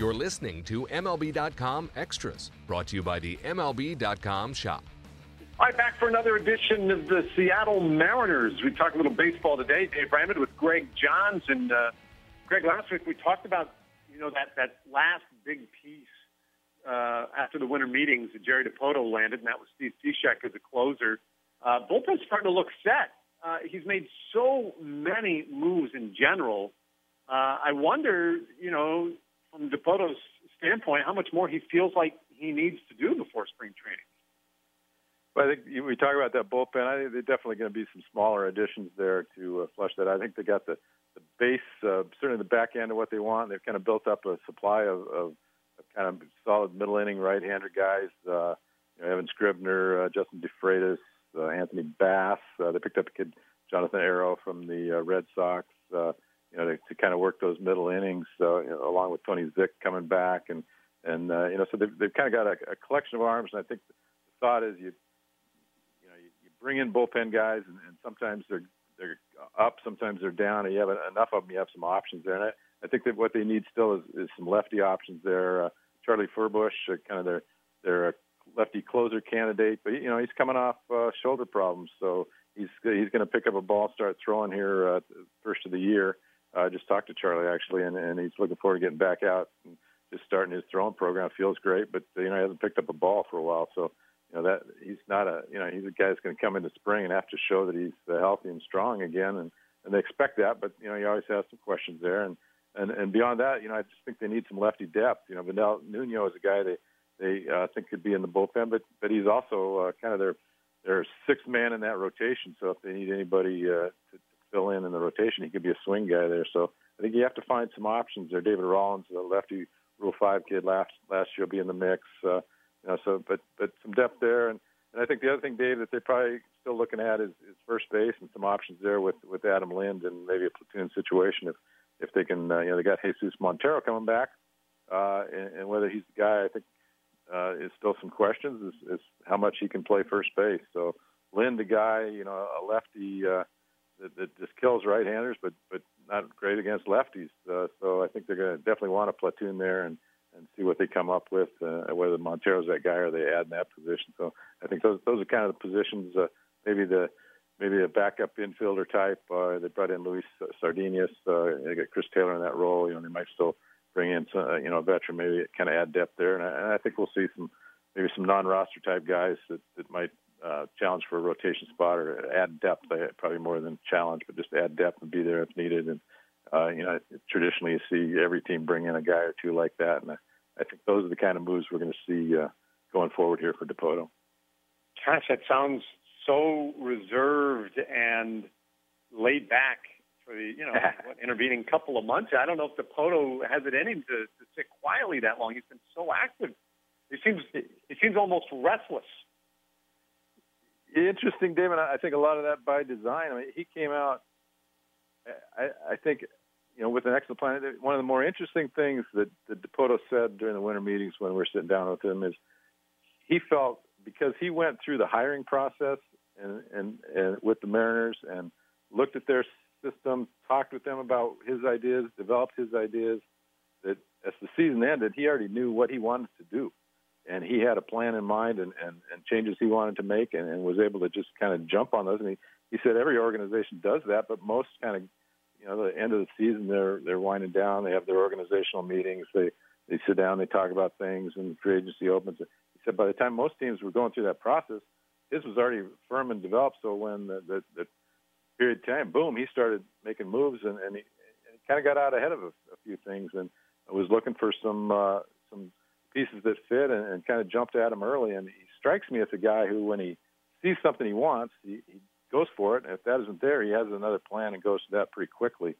You're listening to MLB.com Extras, brought to you by the MLB.com shop. All right, back for another edition of the Seattle Mariners. We talked a little baseball today, Dave Raymond with Greg Johns. And uh, Greg, last week we talked about, you know, that, that last big piece uh, after the winter meetings that Jerry Dipoto landed, and that was Steve Cishek as a closer. Uh, bullpen's starting to look set. Uh, he's made so many moves in general. Uh, I wonder, you know, from Dipoto's standpoint, how much more he feels like he needs to do before spring training. Well, I think we talk about that bullpen. I think there's definitely going to be some smaller additions there to uh, flush that. I think they got the the base, uh, certainly the back end of what they want. They've kind of built up a supply of, of, of kind of solid middle inning right-hander guys. Uh, you know, Evan Scribner, uh, Justin De Fratus, uh, Anthony Bass. Uh, they picked up a kid, Jonathan Aro from the uh, Red Sox. Uh, you know, to, to kind of work those middle innings, uh, you know, along with Tony Zych coming back, and and uh, you know, so they've, they've kind of got a, a collection of arms. And I think the thought is you you know you, you bring in bullpen guys, and, and sometimes they're they're up, sometimes they're down, and you have enough of them. You have some options there, and I, I think that what they need still is, is some lefty options there. Uh, Charlie Furbush, uh, kind of their their lefty closer candidate, but you know he's coming off uh, shoulder problems, so he's he's going to pick up a ball, start throwing here uh, first of the year. I uh, just talked to Charlie actually, and, and he's looking forward to getting back out and just starting his throwing program. Feels great, but you know he hasn't picked up a ball for a while, so you know that he's not a you know he's a guy that's going to come into spring and have to show that he's uh, healthy and strong again, and and they expect that. But you know he always has some questions there, and and and beyond that, you know I just think they need some lefty depth. You know Vidal Nuno is a guy they they uh, think could be in the bullpen, but but he's also uh, kind of their their sixth man in that rotation. So if they need anybody uh, to fill in in the rotation, he could be a swing guy there. So I think you have to find some options there. David Rollins, the lefty Rule Five kid last last year, will be in the mix. Uh, you know, so but but some depth there, and and I think the other thing, Dave, that they're probably still looking at is, is first base and some options there with with Adam Lind and maybe a platoon situation if if they can. Uh, you know, they got Jesus Montero coming back, uh, and, and whether he's the guy, I think uh, is still some questions. Is, is how much he can play first base. So Lind, the guy, you know, a lefty. Uh, that, that just kills right-handers, but but not great against lefties. Uh, so I think they're going to definitely want a platoon there, and and see what they come up with. Uh, whether Montero's that guy or they add in that position. So I think those those are kind of the positions. Uh, maybe the maybe a backup infielder type. Uh, they brought in Luis Sardinas. Uh, they got Chris Taylor in that role. You know, they might still bring in some, uh, you know a veteran, maybe kind of add depth there. And I, and I think we'll see some maybe some non-roster type guys that that might uh, challenge for a rotation spot or add depth. Probably more than challenge, but just add depth and be there if needed. And uh, you know, traditionally you see every team bring in a guy or two like that, and I, I think those are the kind of moves we're going to see uh, going forward here for Dipoto. Gosh, that sounds so reserved and laid back for the you know what, intervening couple of months. I don't know if Dipoto has it in him to, to sit quietly that long. He's been so active. He seems he seems almost restless. Interesting, David. I think a lot of that by design. I mean, he came out. I, I think you know, with an plan. One of the more interesting things that, that Dipoto said during the winter meetings when we were sitting down with him is he felt because he went through the hiring process and, and, and with the Mariners and looked at their system, talked with them about his ideas, developed his ideas, that as the season ended, he already knew what he wanted to do. And he had a plan in mind and, and, and changes he wanted to make and, and was able to just kind of jump on those. And he, he said every organization does that, but most kind of you know, the end of the season, they're they're winding down. They have their organizational meetings. They they sit down, they talk about things, and free agency opens. He said by the time most teams were going through that process, his was already firm and developed. So when the the, the period of time, boom, he started making moves, and and he, he kind of got out ahead of a, a few things, and was looking for some uh, some pieces that fit, and, and kind of jumped at him early. And he strikes me as a guy who, when he sees something he wants, he, he goes for it. And if that isn't there, he has another plan and goes to that pretty quickly.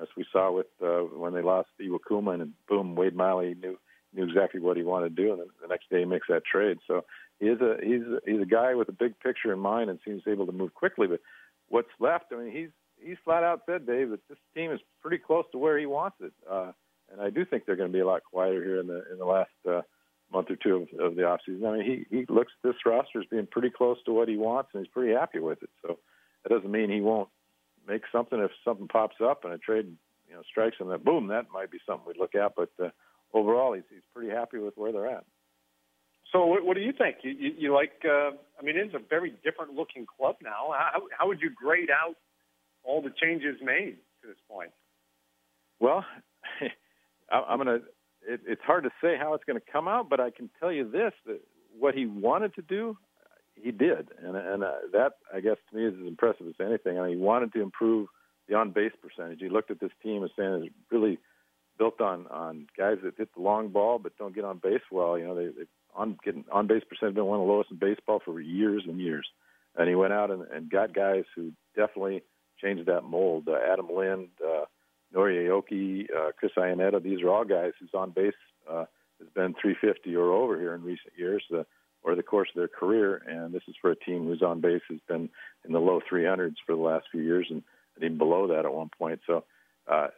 As we saw with uh, when they lost Iwakuma, and boom, Wade Miley knew knew exactly what he wanted to do, and the next day he makes that trade. So he is a he's a, he's a guy with a big picture in mind and seems able to move quickly. But what's left? I mean, he's he's flat out said, Dave, that this team is pretty close to where he wants it. Uh, and I do think they're going to be a lot quieter here in the in the last uh, month or two of, of the offseason. I mean, he he looks at this roster as being pretty close to what he wants, and he's pretty happy with it. So that doesn't mean he won't make something if something pops up and a trade you know strikes him. That boom, that might be something we'd look at. But uh, overall, he's he's pretty happy with where they're at. So, what, what do you think? You, you, you like? Uh, I mean, it's a very different looking club now. How, how would you grade out all the changes made to this point? Well, I'm going to. It, it's hard to say how it's going to come out, but I can tell you this: that what he wanted to do, he did, and and uh, that I guess to me is as impressive as anything. I mean, he wanted to improve the on base percentage. He looked at this team as saying it's really built on on guys that hit the long ball but don't get on base well. You know, they, they on getting on base percentage been one of the lowest in baseball for years and years. And he went out and, and got guys who definitely changed that mold. Uh, Adam Lind, uh, Nori Aoki, uh, Chris Iannetta, these are all guys whose on base uh, has been 350 or over here in recent years. Uh, or the course of their career, and this is for a team whose on base has been in the low 300s for the last few years, and, and even below that at one point. So uh,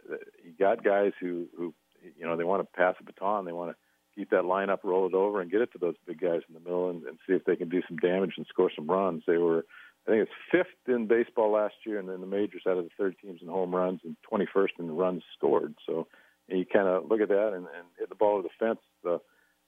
you got guys who, who, you know, they want to pass the baton, they want to keep that lineup, roll it over, and get it to those big guys in the middle, and, and see if they can do some damage and score some runs. They were, I think, it's fifth in baseball last year, and in the majors out of the third teams in home runs, and 21st in runs scored. So you kind of look at that and, and hit the ball to the fence. Uh,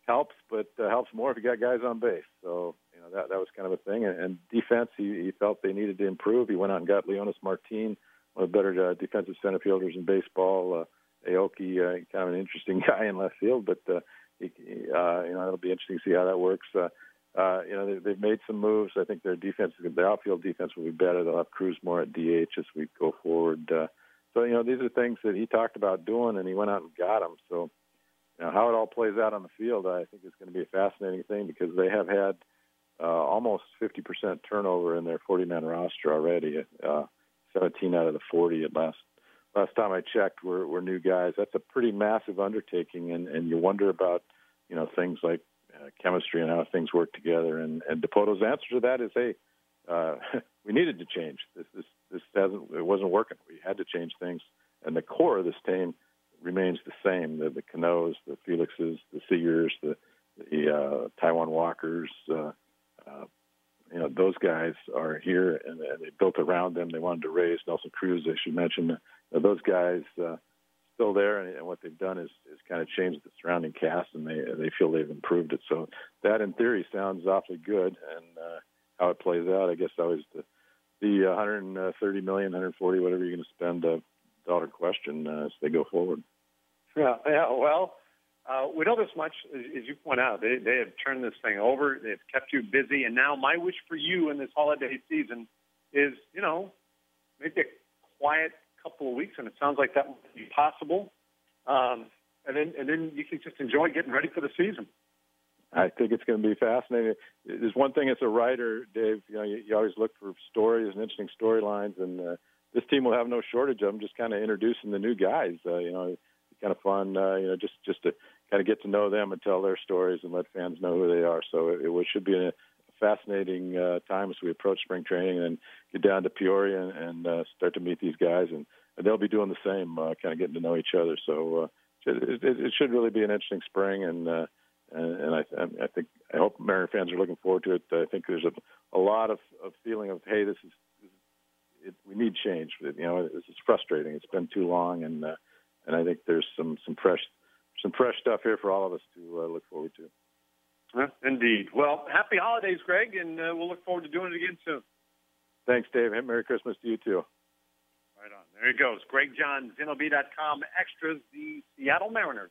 helps, but uh, helps more if you got guys on base. So you know that that was kind of a thing. And, and defense, he, he felt they needed to improve. He went out and got Leonys Martin, one of the better uh, defensive center fielders in baseball. Uh, Aoki, uh, kind of an interesting guy in left field, but uh, he, uh, you know it'll be interesting to see how that works. Uh, uh, you know they, they've made some moves. I think their defense, their outfield defense, will be better. They'll have Cruz more at DH as we go forward. Uh, so you know these are things that he talked about doing, and he went out and got them. So now, how it all plays out on the field, I think, is going to be a fascinating thing because they have had uh, almost 50% turnover in their 40-man roster already. Uh, 17 out of the 40 at last last time I checked were, were new guys. That's a pretty massive undertaking, and, and you wonder about you know things like uh, chemistry and how things work together. And, and Dipoto's answer to that is, hey, uh, we needed to change. This this this hasn't it wasn't working. We had to change things, and the core of this team remains the same. The, the Canos, the Felixes, the Seagers, the, the uh, Taijuan Walkers, uh, uh, you know, those guys are here and, and they built around them. They wanted to raise Nelson Cruz, I should mention. Uh, those guys uh, still there, and, and what they've done is, is kind of changed the surrounding cast, and they they feel they've improved it. So that, in theory, sounds awfully good. And uh, how it plays out, I guess, always the the 130 million, 140, whatever you're going to spend, uh, dollar question uh, as they go forward. Yeah, yeah. Well, uh, we know this much, as, as you point out. They they have turned this thing over. They've kept you busy, and now my wish for you in this holiday season is, you know, maybe a quiet couple of weeks, and it sounds like that would be possible. Um, and then and then you can just enjoy getting ready for the season. I think it's going to be fascinating. There's one thing as a writer, Dave. You know, you, you always look for stories and interesting storylines, and uh, this team will have no shortage of them. Just kind of introducing the new guys. Uh, you know, kind of fun, uh, you know, just just to kind of get to know them and tell their stories and let fans know who they are. So it, it should be a fascinating uh, time as we approach spring training and get down to Peoria and, and uh, start to meet these guys, and, and they'll be doing the same, uh, kind of getting to know each other. So uh, it, it, should really be an interesting spring, and uh, and, I, I think I hope Mariner fans are looking forward to it. I think there's a, a lot of, of feeling of hey, this is it, we need change. You know, this is frustrating. It's been too long, and uh, and I think there's some some fresh some fresh stuff here for all of us to uh, look forward to. Indeed. Well, happy holidays, Greg, and uh, we'll look forward to doing it again soon. Thanks, Dave. And Merry Christmas to you too. Right on. There he goes. Greg Johns, MLB.com Extras, the Seattle Mariners.